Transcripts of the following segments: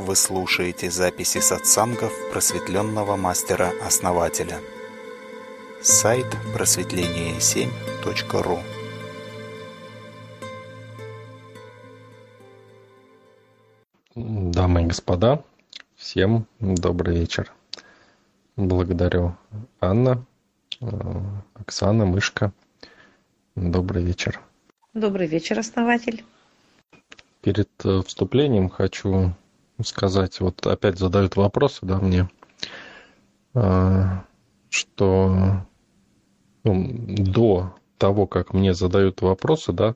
Вы слушаете записи сатсангов просветленного мастера-основателя. Сайт просветление7.ру Дамы и господа, всем добрый вечер. Благодарю Анна, э, Оксана, Мышка. Добрый вечер. Добрый вечер, основатель. Перед э, вступлением хочу сказать, вот опять задают вопросы, да, мне, а, что ну, до того, как мне задают вопросы, да,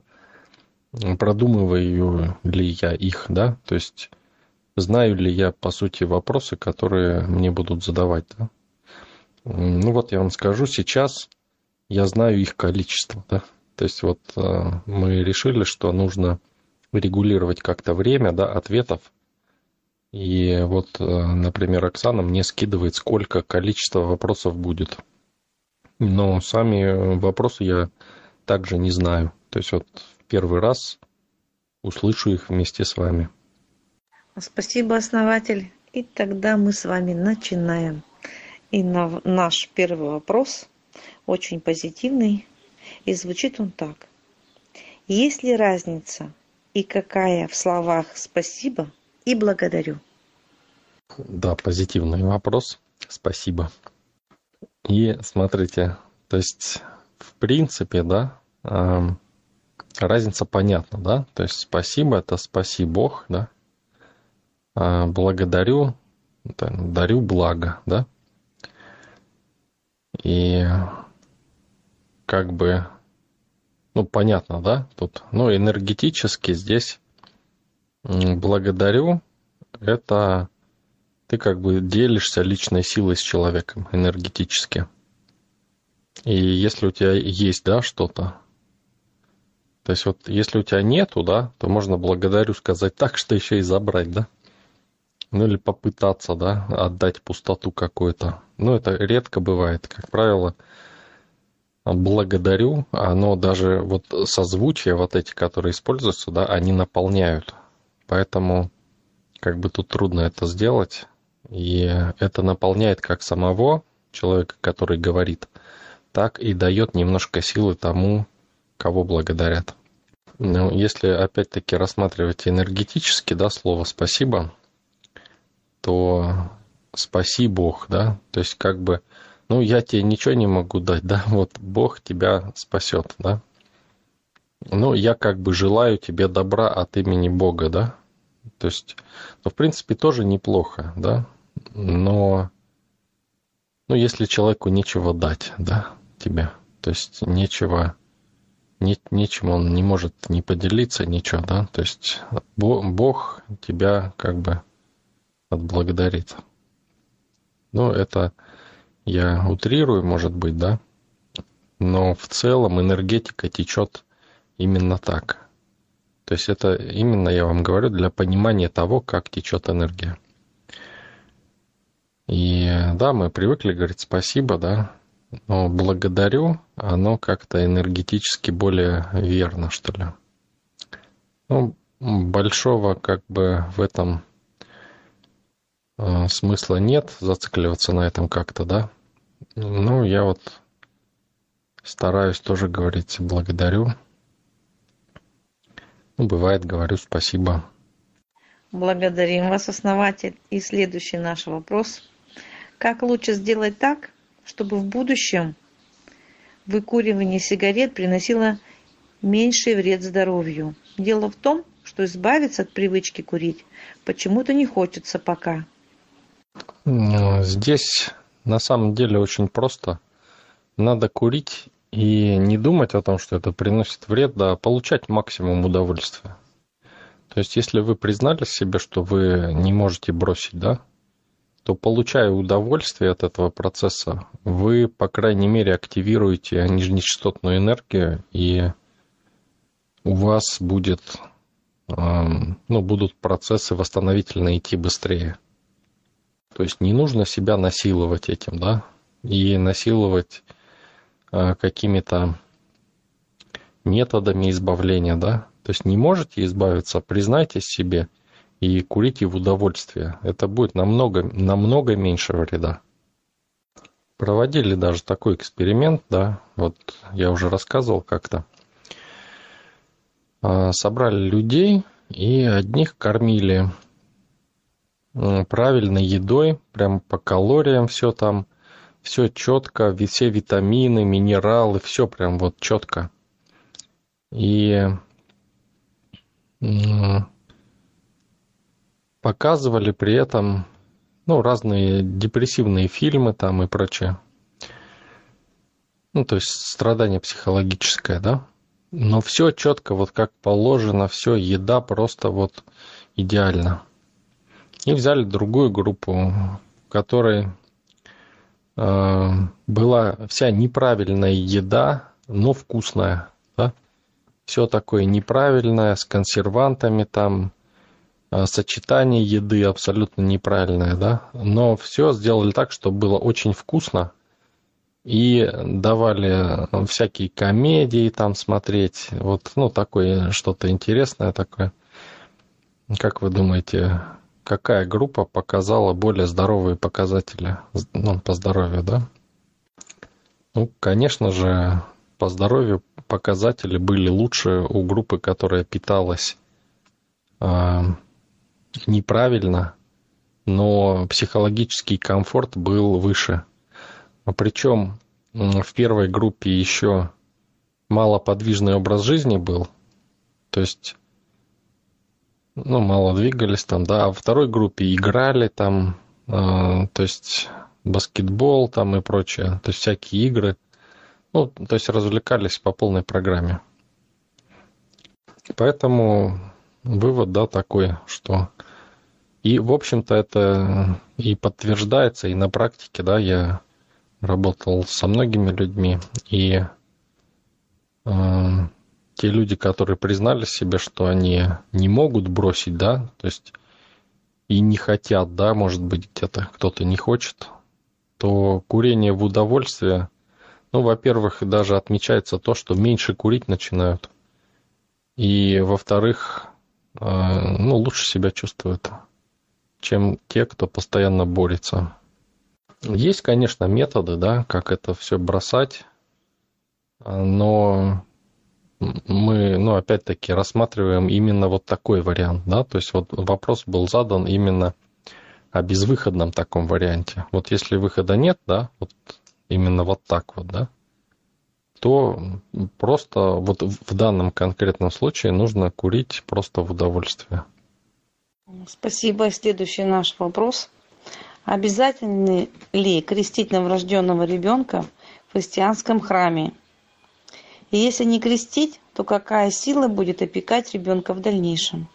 продумываю ли я их, да, то есть знаю ли я, по сути, вопросы, которые мне будут задавать, да. Ну вот я вам скажу, сейчас я знаю их количество, да, то есть вот а, мы решили, что нужно регулировать как-то время да, ответов. И вот, э, например, Оксана мне скидывает, сколько количество вопросов будет. Но сами вопросы я также не знаю. То есть вот первый раз услышу их вместе с вами. Спасибо, основатель. И тогда мы с вами начинаем. И на наш первый вопрос очень позитивный. И звучит он так. Есть ли разница и какая в словах «спасибо» и «благодарю». Да, позитивный вопрос. Спасибо. И смотрите, то есть, в принципе, да, разница понятна, да, то есть спасибо это спаси Бог, да, а благодарю, дарю благо, да, и как бы ну, понятно, да, тут. Ну, энергетически здесь благодарю, это ты как бы делишься личной силой с человеком энергетически. И если у тебя есть, да, что-то, то есть вот если у тебя нету, да, то можно благодарю сказать так, что еще и забрать, да. Ну или попытаться, да, отдать пустоту какую-то. Ну это редко бывает. Как правило, благодарю, оно даже вот созвучие вот эти, которые используются, да, они наполняют. Поэтому как бы тут трудно это сделать. И это наполняет как самого человека, который говорит, так и дает немножко силы тому, кого благодарят. Но если опять-таки рассматривать энергетически, да, слово «спасибо», то «спаси Бог», да, то есть как бы ну, я тебе ничего не могу дать, да, вот Бог тебя спасет, да. Ну, я как бы желаю тебе добра от имени Бога, да. То есть, ну, в принципе, тоже неплохо, да, но, ну, если человеку нечего дать, да, тебе, то есть нечего, не, нечем он не может не поделиться, ничего, да, то есть Бог тебя как бы отблагодарит. Ну, это я утрирую, может быть, да? Но в целом энергетика течет именно так. То есть это именно, я вам говорю, для понимания того, как течет энергия. И да, мы привыкли говорить спасибо, да, но благодарю, оно как-то энергетически более верно, что ли. Ну, большого как бы в этом э, смысла нет зацикливаться на этом как-то, да. Ну, я вот стараюсь тоже говорить благодарю. Ну, бывает, говорю спасибо. Благодарим вас, основатель. И следующий наш вопрос. Как лучше сделать так, чтобы в будущем выкуривание сигарет приносило меньший вред здоровью? Дело в том, что избавиться от привычки курить почему-то не хочется пока. Здесь на самом деле очень просто. Надо курить и не думать о том, что это приносит вред, да получать максимум удовольствия. То есть, если вы признали себе, что вы не можете бросить, да, то получая удовольствие от этого процесса, вы, по крайней мере, активируете нижнечастотную энергию, и у вас будет, ну, будут процессы восстановительные идти быстрее. То есть не нужно себя насиловать этим, да, и насиловать э, какими-то методами избавления, да. То есть не можете избавиться, признайтесь себе и курите в удовольствие. Это будет намного, намного меньше вреда. Проводили даже такой эксперимент, да, вот я уже рассказывал как-то. А, собрали людей и одних кормили правильной едой, прям по калориям все там, все четко, все витамины, минералы, все прям вот четко. И показывали при этом ну, разные депрессивные фильмы там и прочее. Ну, то есть страдание психологическое, да? Но все четко, вот как положено, все, еда просто вот идеально. И взяли другую группу, в которой э, была вся неправильная еда, но вкусная. Да? Все такое неправильное, с консервантами там, сочетание еды абсолютно неправильное, да. Но все сделали так, чтобы было очень вкусно. И давали всякие комедии там смотреть. Вот, ну, такое что-то интересное такое. Как вы думаете, какая группа показала более здоровые показатели ну, по здоровью, да? Ну, конечно же, по здоровью показатели были лучше у группы, которая питалась э, неправильно, но психологический комфорт был выше. А Причем в первой группе еще малоподвижный образ жизни был, то есть ну, мало двигались там, да, а во второй группе играли там, э, то есть баскетбол там и прочее, то есть всякие игры, ну, то есть развлекались по полной программе. Поэтому вывод, да, такой, что и, в общем-то, это и подтверждается, и на практике, да, я работал со многими людьми, и э, те люди, которые признали себе, что они не могут бросить, да, то есть и не хотят, да, может быть, где-то кто-то не хочет, то курение в удовольствие, ну, во-первых, даже отмечается то, что меньше курить начинают. И, во-вторых, э, ну, лучше себя чувствуют, чем те, кто постоянно борется. Есть, конечно, методы, да, как это все бросать, но мы, ну, опять-таки, рассматриваем именно вот такой вариант, да, то есть вот вопрос был задан именно о безвыходном таком варианте. Вот если выхода нет, да, вот именно вот так вот, да, то просто вот в данном конкретном случае нужно курить просто в удовольствие. Спасибо. Следующий наш вопрос. Обязательно ли крестить новорожденного ребенка в христианском храме? И если не крестить, то какая сила будет опекать ребенка в дальнейшем?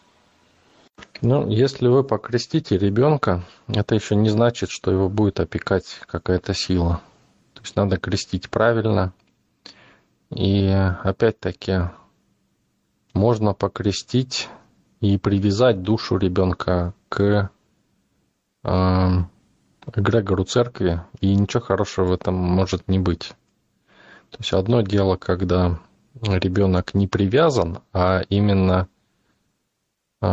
Ну, если вы покрестите ребенка, это еще не значит, что его будет опекать какая-то сила. То есть надо крестить правильно. И опять-таки можно покрестить и привязать душу ребенка к э, эгрегору церкви, и ничего хорошего в этом может не быть. То есть одно дело, когда ребенок не привязан, а именно э,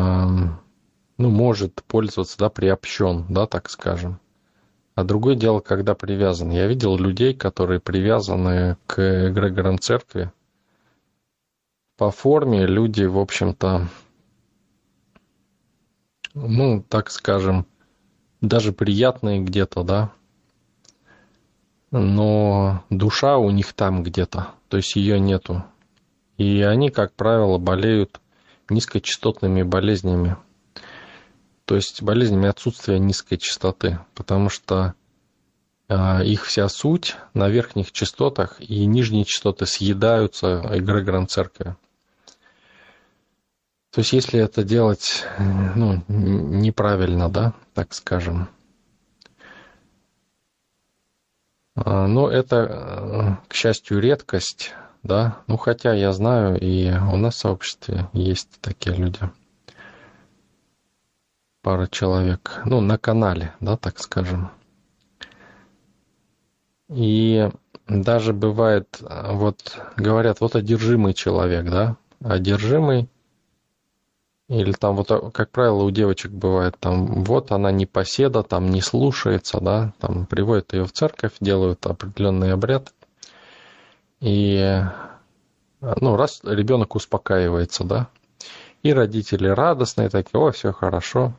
ну, может пользоваться, да, приобщен, да, так скажем. А другое дело, когда привязан. Я видел людей, которые привязаны к эгрегорам церкви. По форме люди, в общем-то, ну, так скажем, даже приятные где-то, да, но душа у них там где-то, то есть ее нету. И они, как правило, болеют низкочастотными болезнями. То есть болезнями отсутствия низкой частоты, потому что э, их вся суть на верхних частотах, и нижние частоты съедаются эгрегором церкви. То есть если это делать ну, неправильно, да, так скажем, ну, это, к счастью, редкость, да. Ну, хотя я знаю, и у нас в сообществе есть такие люди. Пара человек. Ну, на канале, да, так скажем. И даже бывает, вот говорят, вот одержимый человек, да, одержимый, Или там вот, как правило, у девочек бывает, там вот она не поседа, там не слушается, да, там приводят ее в церковь, делают определенный обряд. И ну, раз ребенок успокаивается, да, и родители радостные такие, о, все хорошо.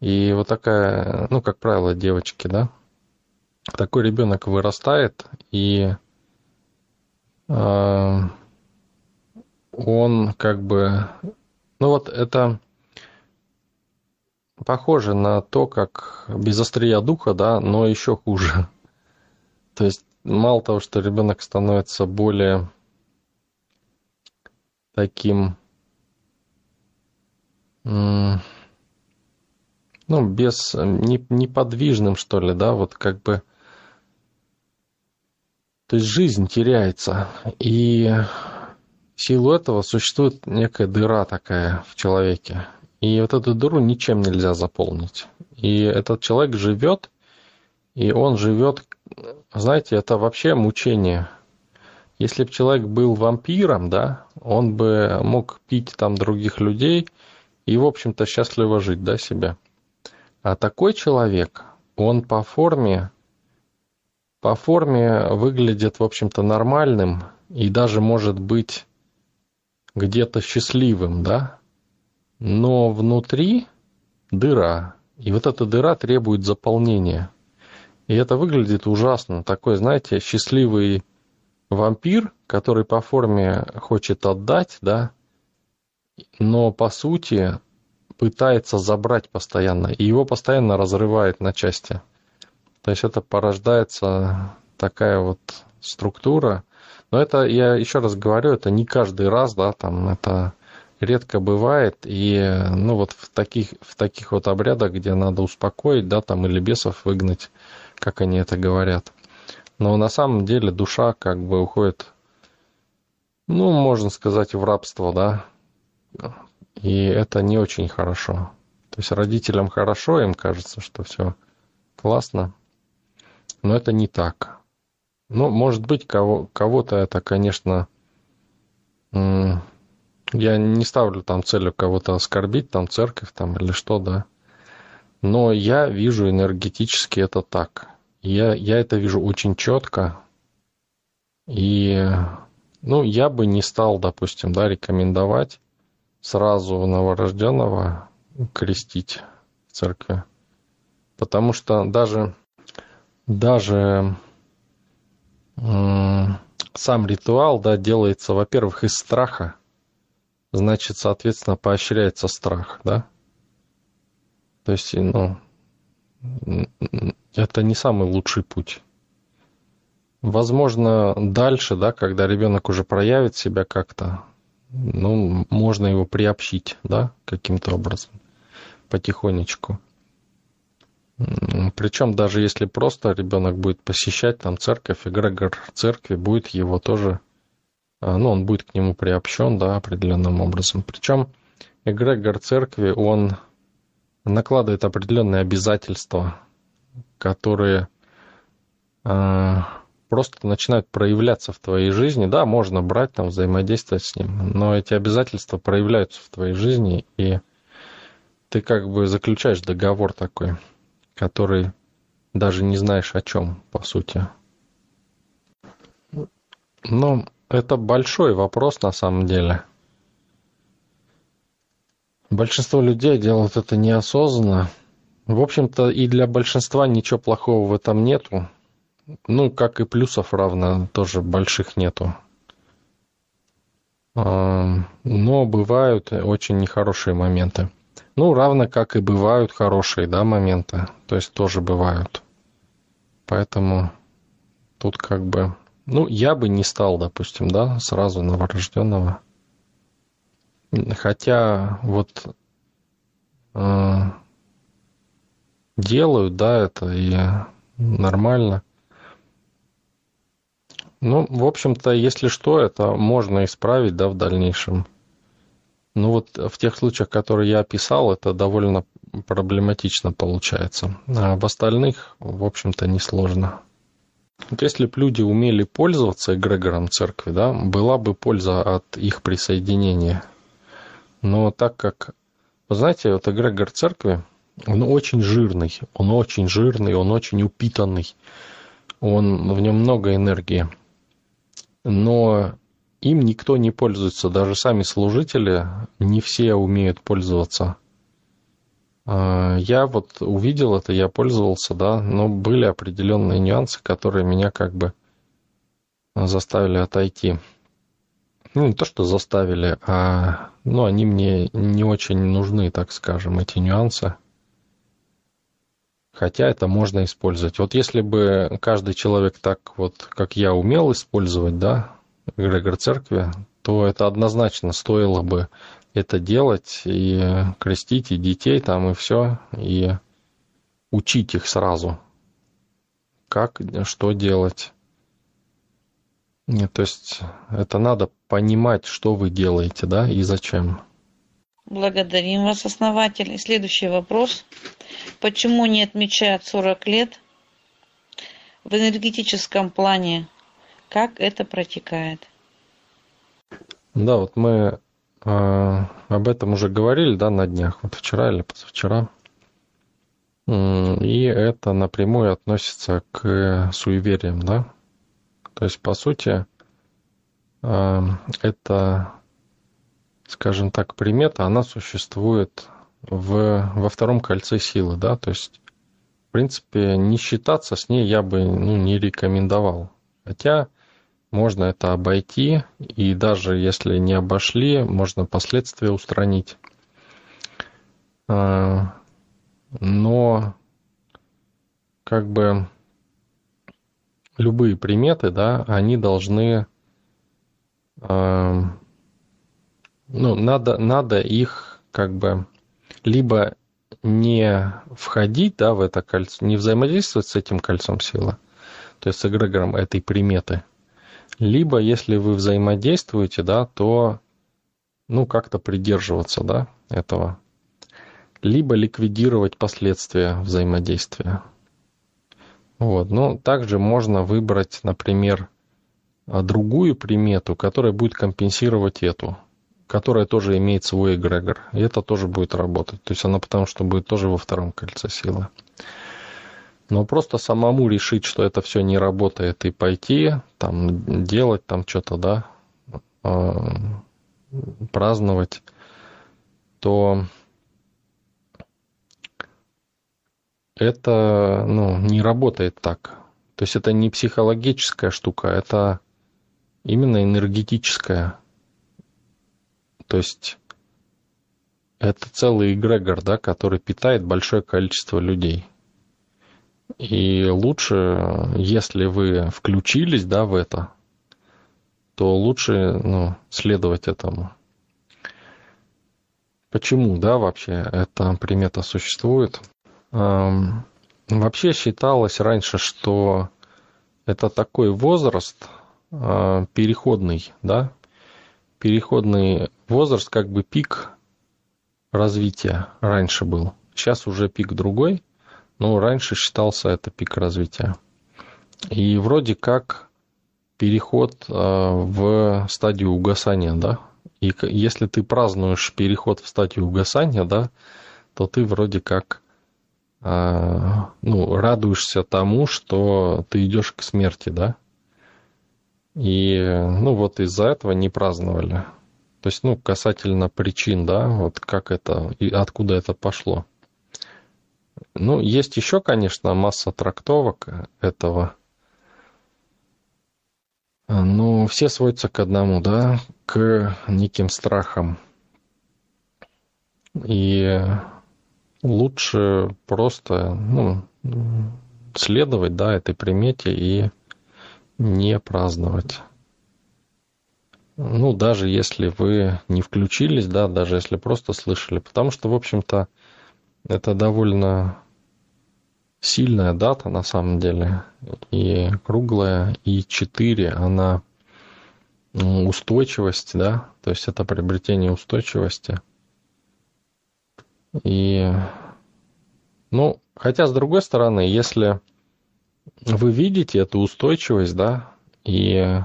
И вот такая, ну, как правило, девочки, да, такой ребенок вырастает, и э, он как бы, ну вот это похоже на то, как без острия духа, да, но еще хуже. То есть мало того, что ребенок становится более таким ну, без неподвижным, что ли, да, вот как бы то есть жизнь теряется, и силу этого существует некая дыра такая в человеке. И вот эту дыру ничем нельзя заполнить. И этот человек живет, и он живет, знаете, это вообще мучение. Если бы человек был вампиром, да, он бы мог пить там других людей и, в общем-то, счастливо жить, да, себя. А такой человек, он по форме по форме выглядит, в общем-то, нормальным и даже может быть где-то счастливым, да? Но внутри дыра, и вот эта дыра требует заполнения. И это выглядит ужасно. Такой, знаете, счастливый вампир, который по форме хочет отдать, да, но по сути пытается забрать постоянно, и его постоянно разрывает на части. То есть это порождается такая вот структура. Но это, я еще раз говорю, это не каждый раз, да, там это редко бывает. И, ну, вот в таких, в таких вот обрядах, где надо успокоить, да, там, или бесов выгнать, как они это говорят. Но на самом деле душа как бы уходит, ну, можно сказать, в рабство, да. И это не очень хорошо. То есть родителям хорошо, им кажется, что все классно, но это не так. Ну, может быть, кого, кого-то это, конечно, я не ставлю там целью кого-то оскорбить, там церковь там или что, да. Но я вижу энергетически это так. Я, я это вижу очень четко. И, ну, я бы не стал, допустим, да, рекомендовать сразу новорожденного крестить в церкви. Потому что даже даже сам ритуал, да, делается, во-первых, из страха, значит, соответственно, поощряется страх, да. То есть, ну, это не самый лучший путь. Возможно, дальше, да, когда ребенок уже проявит себя как-то, ну, можно его приобщить, да, каким-то образом, потихонечку. Причем даже если просто ребенок будет посещать там церковь, эгрегор церкви будет его тоже, а, ну, он будет к нему приобщен, да, определенным образом. Причем эгрегор церкви, он накладывает определенные обязательства, которые э, просто начинают проявляться в твоей жизни. Да, можно брать, там, взаимодействовать с ним, но эти обязательства проявляются в твоей жизни, и ты как бы заключаешь договор такой – который даже не знаешь о чем, по сути. Ну, это большой вопрос на самом деле. Большинство людей делают это неосознанно. В общем-то, и для большинства ничего плохого в этом нету. Ну, как и плюсов равно, тоже больших нету. Но бывают очень нехорошие моменты. Ну, равно как и бывают хорошие, да, моменты. То есть тоже бывают. Поэтому тут как бы... Ну, я бы не стал, допустим, да, сразу новорожденного. Хотя вот э, делают, да, это и нормально. Ну, в общем-то, если что, это можно исправить, да, в дальнейшем. Ну вот в тех случаях, которые я описал, это довольно проблематично получается. А в остальных, в общем-то, несложно. Вот если бы люди умели пользоваться эгрегором церкви, да, была бы польза от их присоединения. Но так как, вы знаете, вот эгрегор церкви, он очень жирный, он очень жирный, он очень упитанный, он, в нем много энергии. Но им никто не пользуется, даже сами служители, не все умеют пользоваться. А, я вот увидел это, я пользовался, да, но были определенные нюансы, которые меня как бы заставили отойти. Ну, не то, что заставили, а ну, они мне не очень нужны, так скажем, эти нюансы. Хотя это можно использовать. Вот если бы каждый человек так вот, как я, умел использовать, да, эгрегор церкви, то это однозначно стоило бы это делать и крестить и детей там и все, и учить их сразу, как, что делать. Нет, то есть это надо понимать, что вы делаете, да, и зачем. Благодарим вас, основатель. И следующий вопрос. Почему не отмечают 40 лет в энергетическом плане? Как это протекает? Да, вот мы э, об этом уже говорили, да, на днях, вот вчера или позавчера. И это напрямую относится к суевериям, да. То есть, по сути, э, это скажем так, примета, она существует в, во втором кольце силы, да, то есть, в принципе, не считаться с ней я бы ну, не рекомендовал. Хотя можно это обойти, и даже если не обошли, можно последствия устранить. А, но как бы любые приметы, да, они должны а, ну, надо, надо их как бы либо не входить да, в это кольцо, не взаимодействовать с этим кольцом силы, то есть с эгрегором этой приметы, либо если вы взаимодействуете, да, то ну, как-то придерживаться да, этого, либо ликвидировать последствия взаимодействия. Вот. Но также можно выбрать, например, другую примету, которая будет компенсировать эту которая тоже имеет свой эгрегор. И это тоже будет работать. То есть она потому что будет тоже во втором кольце силы. Но просто самому решить, что это все не работает, и пойти, там, делать там что-то, да, э, праздновать, то это ну, не работает так. То есть это не психологическая штука, это именно энергетическая. То есть это целый эгрегор, да, который питает большое количество людей. И лучше, если вы включились да, в это, то лучше ну, следовать этому. Почему, да, вообще эта примета существует? Эм, вообще считалось раньше, что это такой возраст э, переходный, да, переходный возраст, как бы пик развития раньше был. Сейчас уже пик другой, но раньше считался это пик развития. И вроде как переход э, в стадию угасания, да. И если ты празднуешь переход в стадию угасания, да, то ты вроде как э, ну, радуешься тому, что ты идешь к смерти, да. И, ну, вот из-за этого не праздновали. То есть, ну, касательно причин, да, вот как это и откуда это пошло. Ну, есть еще, конечно, масса трактовок этого. Но все сводятся к одному, да, к неким страхам. И лучше просто, ну, следовать, да, этой примете и не праздновать. Ну, даже если вы не включились, да, даже если просто слышали. Потому что, в общем-то, это довольно сильная дата на самом деле. И круглая, и 4, она устойчивость, да, то есть это приобретение устойчивости. И, ну, хотя с другой стороны, если вы видите эту устойчивость, да, и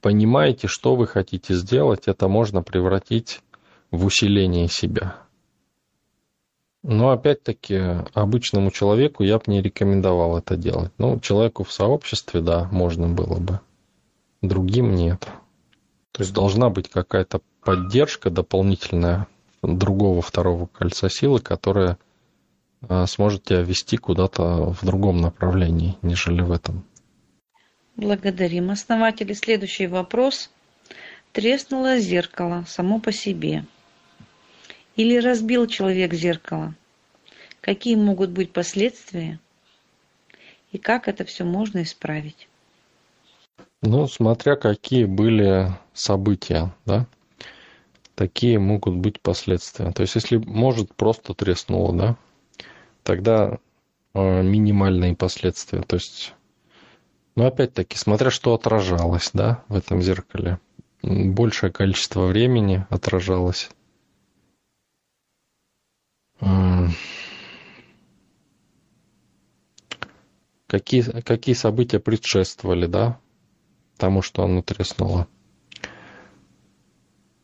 понимаете, что вы хотите сделать, это можно превратить в усилении себя. Но опять-таки обычному человеку я бы не рекомендовал это делать. Ну, человеку в сообществе, да, можно было бы. Другим нет. То есть должна быть какая-то поддержка дополнительная другого второго кольца силы, которая а, сможет тебя вести куда-то в другом направлении, нежели в этом. Благодарим основатели. Следующий вопрос. Треснуло зеркало само по себе. Или разбил человек зеркало. Какие могут быть последствия? И как это все можно исправить? Ну, смотря какие были события, да, такие могут быть последствия. То есть, если может просто треснуло, да, тогда э, минимальные последствия. То есть, ну, опять-таки, смотря что отражалось, да, в этом зеркале. Большее количество времени отражалось. Какие, какие события предшествовали, да, тому, что оно треснуло?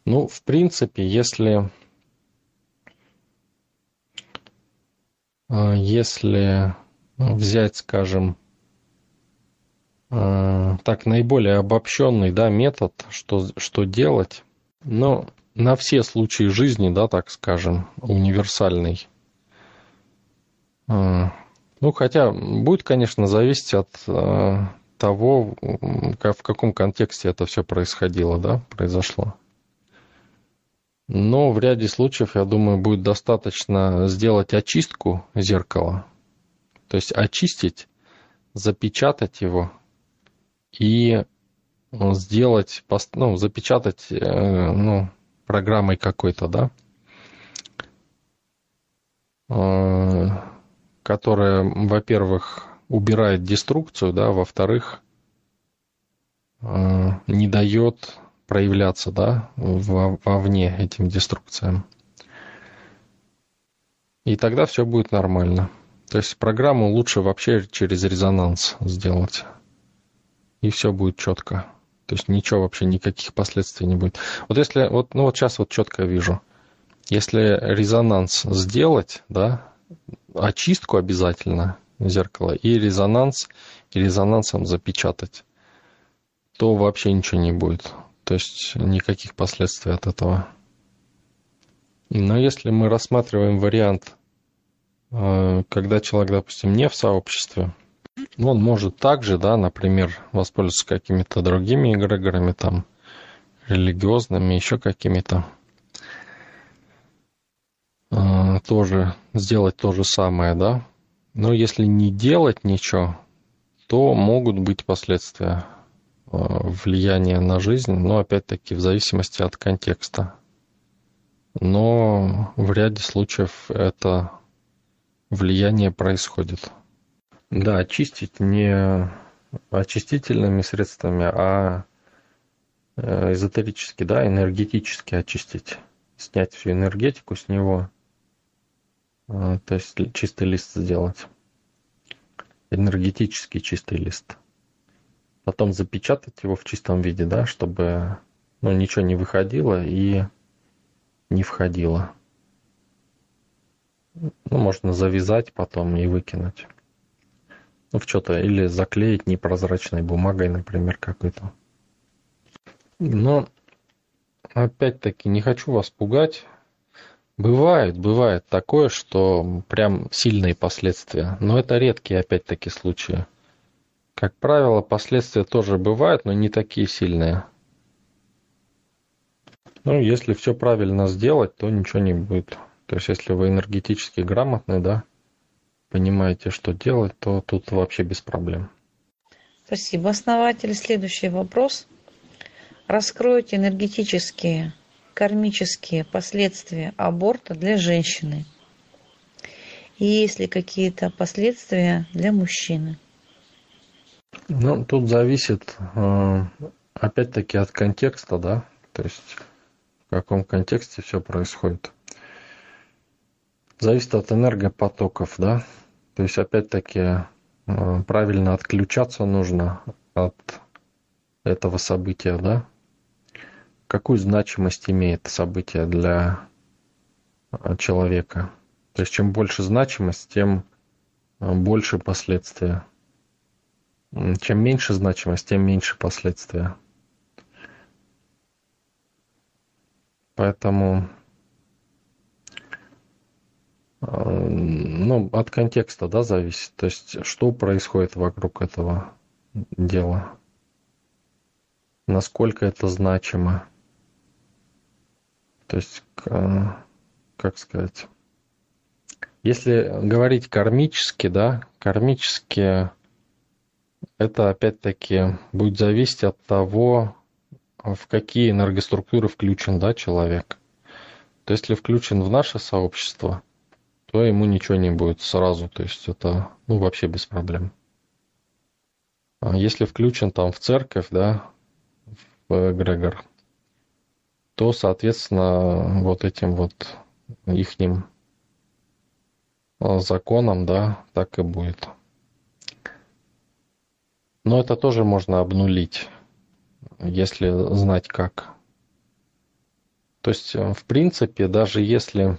Ну, в принципе, если А, если взять, скажем, а, так, наиболее обобщенный да, метод, что, что делать, но на все случаи жизни, да, так скажем, универсальный. Ну, хотя будет, конечно, зависеть от того, в каком контексте это все происходило, да, произошло. Но в ряде случаев, я думаю, будет достаточно сделать очистку зеркала. То есть очистить, запечатать его и сделать, ну, запечатать э, ну, программой какой-то, да, э, которая, во-первых, убирает деструкцию, да, во-вторых, э, не дает проявляться да, вовне этим деструкциям. И тогда все будет нормально. То есть программу лучше вообще через резонанс сделать. И все будет четко. То есть ничего вообще, никаких последствий не будет. Вот если, вот, ну вот сейчас вот четко вижу. Если резонанс сделать, да, очистку обязательно зеркала и резонанс, и резонансом запечатать, то вообще ничего не будет. То есть никаких последствий от этого. Но если мы рассматриваем вариант, э, когда человек, допустим, не в сообществе, он может также, да, например, воспользоваться какими-то другими эгрегорами, там, религиозными, еще какими-то, э, тоже сделать то же самое, да. Но если не делать ничего, то могут быть последствия. Э, влияние на жизнь, но опять-таки в зависимости от контекста. Но в ряде случаев это влияние происходит. Да, очистить не очистительными средствами, а э, эзотерически, да, энергетически очистить. Снять всю энергетику с него. Э, то есть чистый лист сделать. Энергетический чистый лист потом запечатать его в чистом виде, да, чтобы ну, ничего не выходило и не входило. Ну, можно завязать потом и выкинуть. Ну, в что-то, или заклеить непрозрачной бумагой, например, какой-то. Но, опять-таки, не хочу вас пугать. Бывает, бывает такое, что прям сильные последствия. Но это редкие, опять-таки, случаи. Как правило, последствия тоже бывают, но не такие сильные. Ну, если все правильно сделать, то ничего не будет. То есть, если вы энергетически грамотны, да, понимаете, что делать, то тут вообще без проблем. Спасибо, основатель. Следующий вопрос. Раскройте энергетические, кармические последствия аборта для женщины. И есть ли какие-то последствия для мужчины? Ну, тут зависит, э, опять-таки, от контекста, да, то есть в каком контексте все происходит. Зависит от энергопотоков, да, то есть, опять-таки, э, правильно отключаться нужно от этого события, да, какую значимость имеет событие для а, человека. То есть чем больше значимость, тем а, больше последствия. Чем меньше значимость, тем меньше последствия. Поэтому ну, от контекста, да, зависит. То есть, что происходит вокруг этого дела. Насколько это значимо. То есть, как сказать, если говорить кармически, да, кармически это опять-таки будет зависеть от того, в какие энергоструктуры включен да, человек. То есть, если включен в наше сообщество, то ему ничего не будет сразу. То есть это ну, вообще без проблем. А если включен там в церковь, да, в эгрегор, то, соответственно, вот этим вот ихним а, законом, да, так и будет. Но это тоже можно обнулить, если знать как. То есть, в принципе, даже если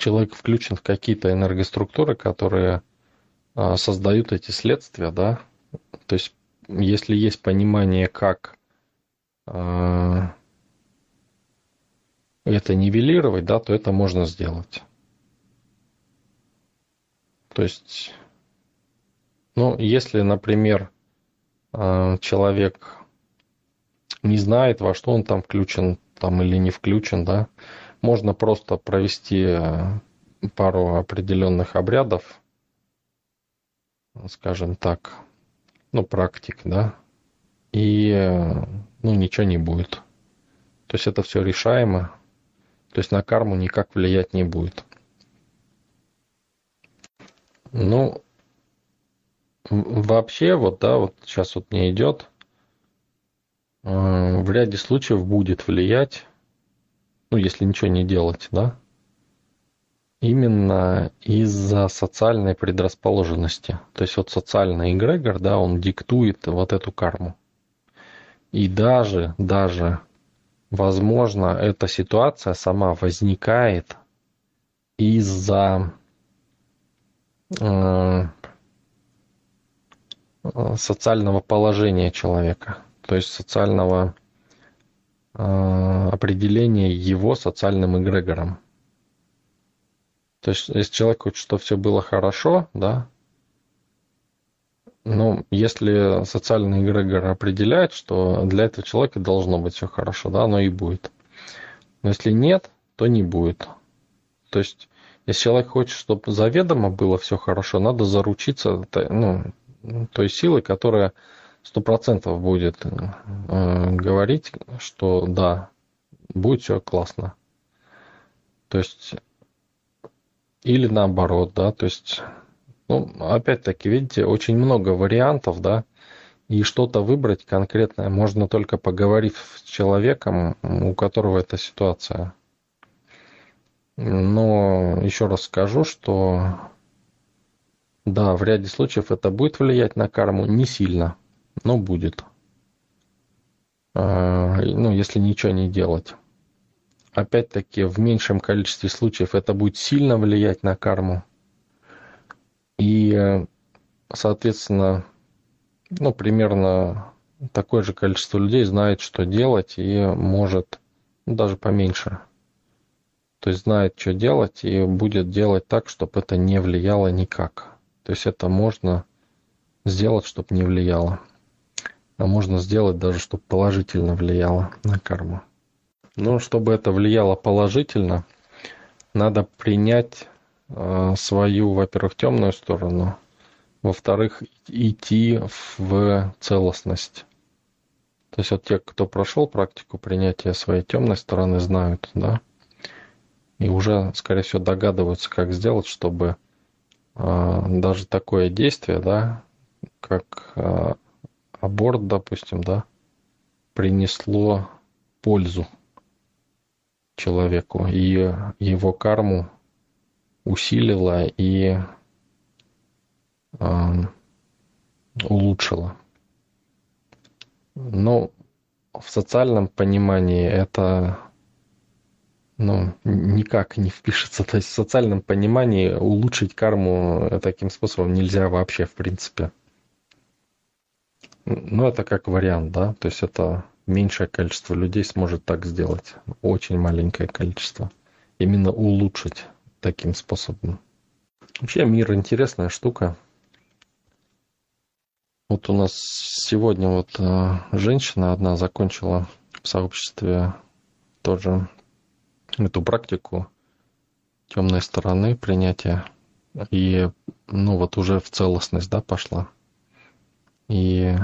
человек включен в какие-то энергоструктуры, которые а, создают эти следствия, да, то есть если есть понимание, как а, это нивелировать, да, то это можно сделать. То есть, ну, если, например, а, человек не знает, во что он там включен, там или не включен, да, можно просто провести э, пару определенных обрядов, скажем так, ну, практик, да, и, э, ну, ничего не будет. То есть это все решаемо, то есть на карму никак влиять не будет. Ну, вообще, вот, да, вот сейчас вот не идет, э, в ряде случаев будет влиять ну, если ничего не делать, да, именно из-за социальной предрасположенности. То есть вот социальный эгрегор, да, он диктует вот эту карму. И даже, даже, возможно, эта ситуация сама возникает из-за э, социального положения человека, то есть социального определение его социальным эгрегором. То есть, если человек хочет, чтобы все было хорошо, да, ну, если социальный эгрегор определяет, что для этого человека должно быть все хорошо, да, оно и будет. Но если нет, то не будет. То есть, если человек хочет, чтобы заведомо было все хорошо, надо заручиться ну, той силой, которая сто процентов будет э, говорить, что да, будет все классно. То есть, или наоборот, да, то есть, ну, опять-таки, видите, очень много вариантов, да, и что-то выбрать конкретное можно только поговорив с человеком, у которого эта ситуация. Но еще раз скажу, что да, в ряде случаев это будет влиять на карму не сильно но будет. А, ну, если ничего не делать. Опять-таки, в меньшем количестве случаев это будет сильно влиять на карму. И, соответственно, ну, примерно такое же количество людей знает, что делать, и может ну, даже поменьше. То есть знает, что делать, и будет делать так, чтобы это не влияло никак. То есть это можно сделать, чтобы не влияло а можно сделать даже, чтобы положительно влияло на карму. Но чтобы это влияло положительно, надо принять э, свою, во-первых, темную сторону, во-вторых, идти в целостность. То есть вот те, кто прошел практику принятия своей темной стороны, знают, да, и уже, скорее всего, догадываются, как сделать, чтобы э, даже такое действие, да, как э, аборт, допустим, да, принесло пользу человеку и его карму усилило и э, улучшило. Но в социальном понимании это ну, никак не впишется. То есть в социальном понимании улучшить карму таким способом нельзя вообще, в принципе. Ну, это как вариант, да. То есть это меньшее количество людей сможет так сделать. Очень маленькое количество. Именно улучшить таким способом. Вообще мир интересная штука. Вот у нас сегодня вот э, женщина одна закончила в сообществе тоже эту практику темной стороны принятия. И, ну, вот уже в целостность, да, пошла. И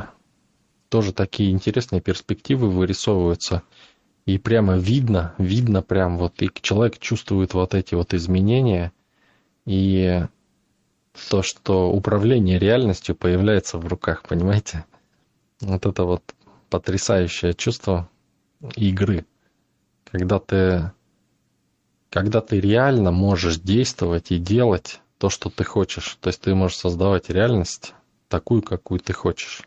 тоже такие интересные перспективы вырисовываются. И прямо видно, видно прям вот, и человек чувствует вот эти вот изменения. И то, что управление реальностью появляется в руках, понимаете? Вот это вот потрясающее чувство игры. Когда ты, когда ты реально можешь действовать и делать то, что ты хочешь. То есть ты можешь создавать реальность такую, какую ты хочешь.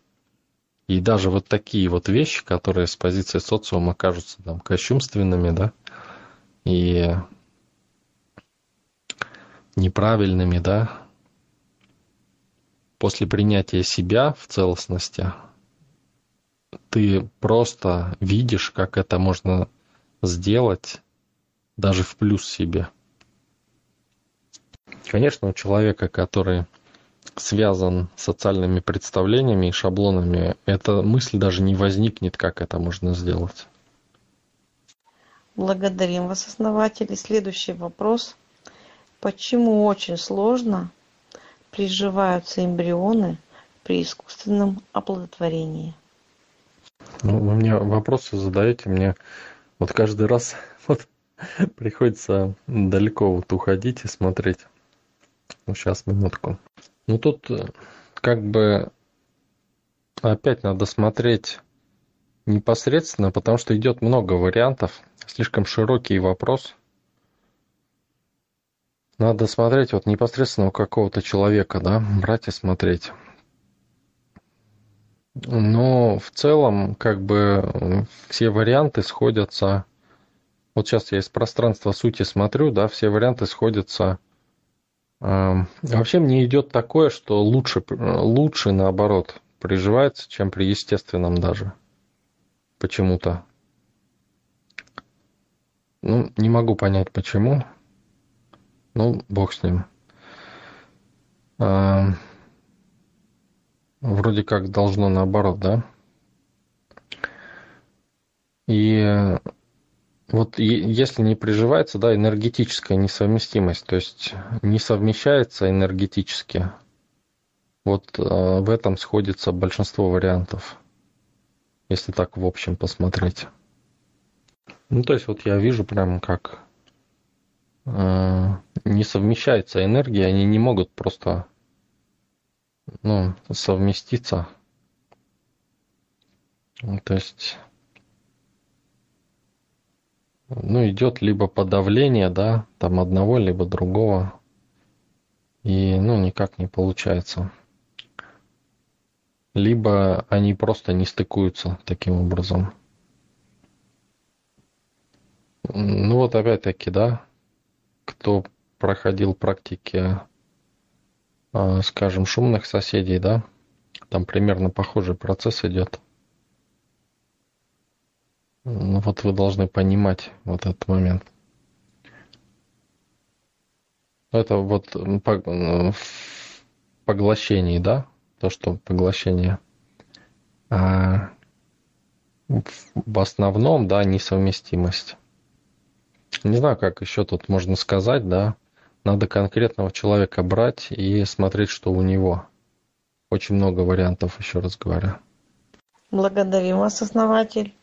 И даже вот такие вот вещи, которые с позиции социума кажутся там кощунственными, да, и неправильными, да, после принятия себя в целостности ты просто видишь, как это можно сделать даже в плюс себе. Конечно, у человека, который связан с социальными представлениями и шаблонами, эта мысль даже не возникнет, как это можно сделать. Благодарим вас, основатели. Следующий вопрос. Почему очень сложно приживаются эмбрионы при искусственном оплодотворении? Ну, вы мне вопросы задаете, мне вот каждый раз вот, приходится далеко вот уходить и смотреть. Ну, сейчас, минутку. Ну тут э, как бы опять надо смотреть непосредственно, потому что идет много вариантов, слишком широкий вопрос. Надо смотреть вот непосредственно у какого-то человека, да, брать и смотреть. Но в целом, как бы, все варианты сходятся. Вот сейчас я из пространства сути смотрю, да, все варианты сходятся Вообще мне идет такое, что лучше, лучше наоборот приживается, чем при естественном даже. Почему-то. Ну, не могу понять почему. Ну, бог с ним. А, вроде как должно наоборот, да? И вот если не приживается, да, энергетическая несовместимость, то есть не совмещается энергетически, вот э, в этом сходится большинство вариантов, если так в общем посмотреть. Ну, то есть вот я вижу прям как э, не совмещается энергия, они не могут просто ну, совместиться. То есть ну, идет либо подавление, да, там одного, либо другого. И, ну, никак не получается. Либо они просто не стыкуются таким образом. Ну вот опять-таки, да, кто проходил практики, а, скажем, шумных соседей, да, там примерно похожий процесс идет. Ну вот вы должны понимать вот этот момент. Это вот в поглощении, да? То, что поглощение. А в основном, да, несовместимость. Не знаю, как еще тут можно сказать, да. Надо конкретного человека брать и смотреть, что у него. Очень много вариантов, еще раз говорю. Благодарим вас, основатель.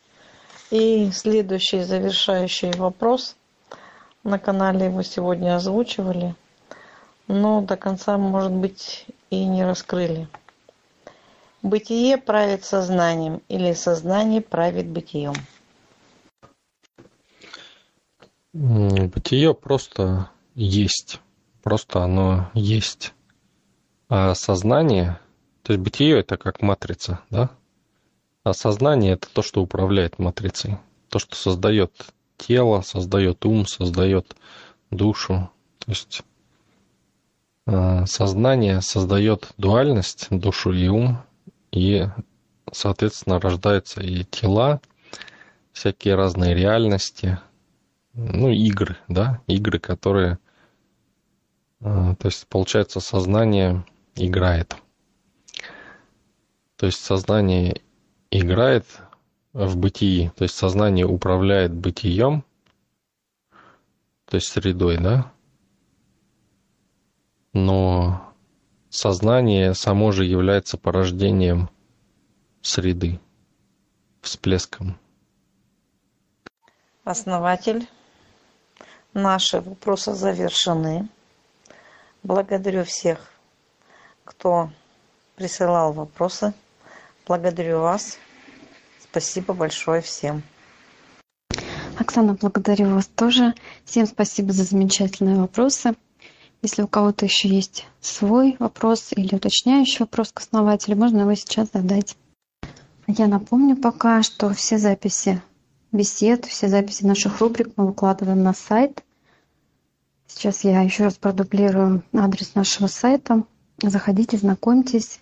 И следующий завершающий вопрос. На канале его сегодня озвучивали, но до конца, может быть, и не раскрыли. Бытие правит сознанием или сознание правит бытием? Бытие просто есть. Просто оно есть. А сознание, то есть бытие это как матрица, да? А сознание это то, что управляет матрицей. То, что создает тело, создает ум, создает душу. То есть э, сознание создает дуальность, душу и ум, и, соответственно, рождаются и тела, всякие разные реальности, ну, игры, да, игры, которые, э, то есть, получается, сознание играет. То есть сознание играет в бытии, то есть сознание управляет бытием, то есть средой, да? Но сознание само же является порождением среды, всплеском. Основатель, наши вопросы завершены. Благодарю всех, кто присылал вопросы. Благодарю вас. Спасибо большое всем. Оксана, благодарю вас тоже. Всем спасибо за замечательные вопросы. Если у кого-то еще есть свой вопрос или уточняющий вопрос к основателю, можно его сейчас задать. Я напомню пока, что все записи бесед, все записи наших рубрик мы выкладываем на сайт. Сейчас я еще раз продублирую адрес нашего сайта. Заходите, знакомьтесь.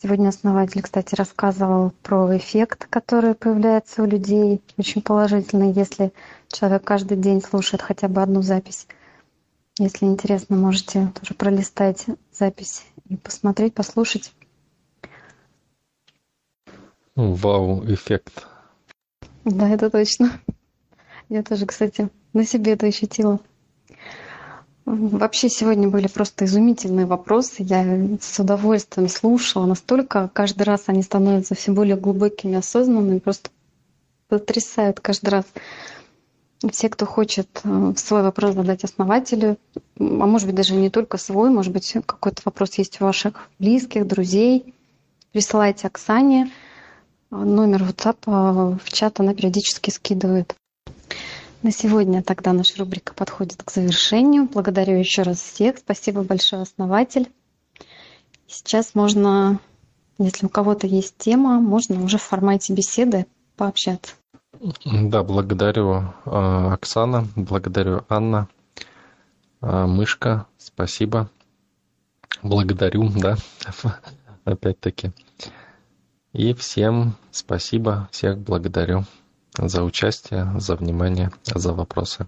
Сегодня основатель, кстати, рассказывал про эффект, который появляется у людей, очень положительный, если человек каждый день слушает хотя бы одну запись. Если интересно, можете тоже пролистать запись и посмотреть, послушать. Вау-эффект. Да, это точно. Я тоже, кстати, на себе это ощутила. Вообще сегодня были просто изумительные вопросы. Я с удовольствием слушала. Настолько каждый раз они становятся все более глубокими, осознанными, просто потрясают каждый раз. Все, кто хочет э, свой вопрос задать основателю, а может быть даже не только свой, может быть какой-то вопрос есть у ваших близких, друзей, присылайте Оксане. Номер WhatsApp э, в чат она периодически скидывает. На сегодня тогда наша рубрика подходит к завершению. Благодарю еще раз всех. Спасибо большое, основатель. Сейчас можно, если у кого-то есть тема, можно уже в формате беседы пообщаться. Да, благодарю а, Оксана, благодарю Анна, а, Мышка, спасибо. Благодарю, да, опять-таки. И всем спасибо, всех благодарю за участие, за внимание, за вопросы.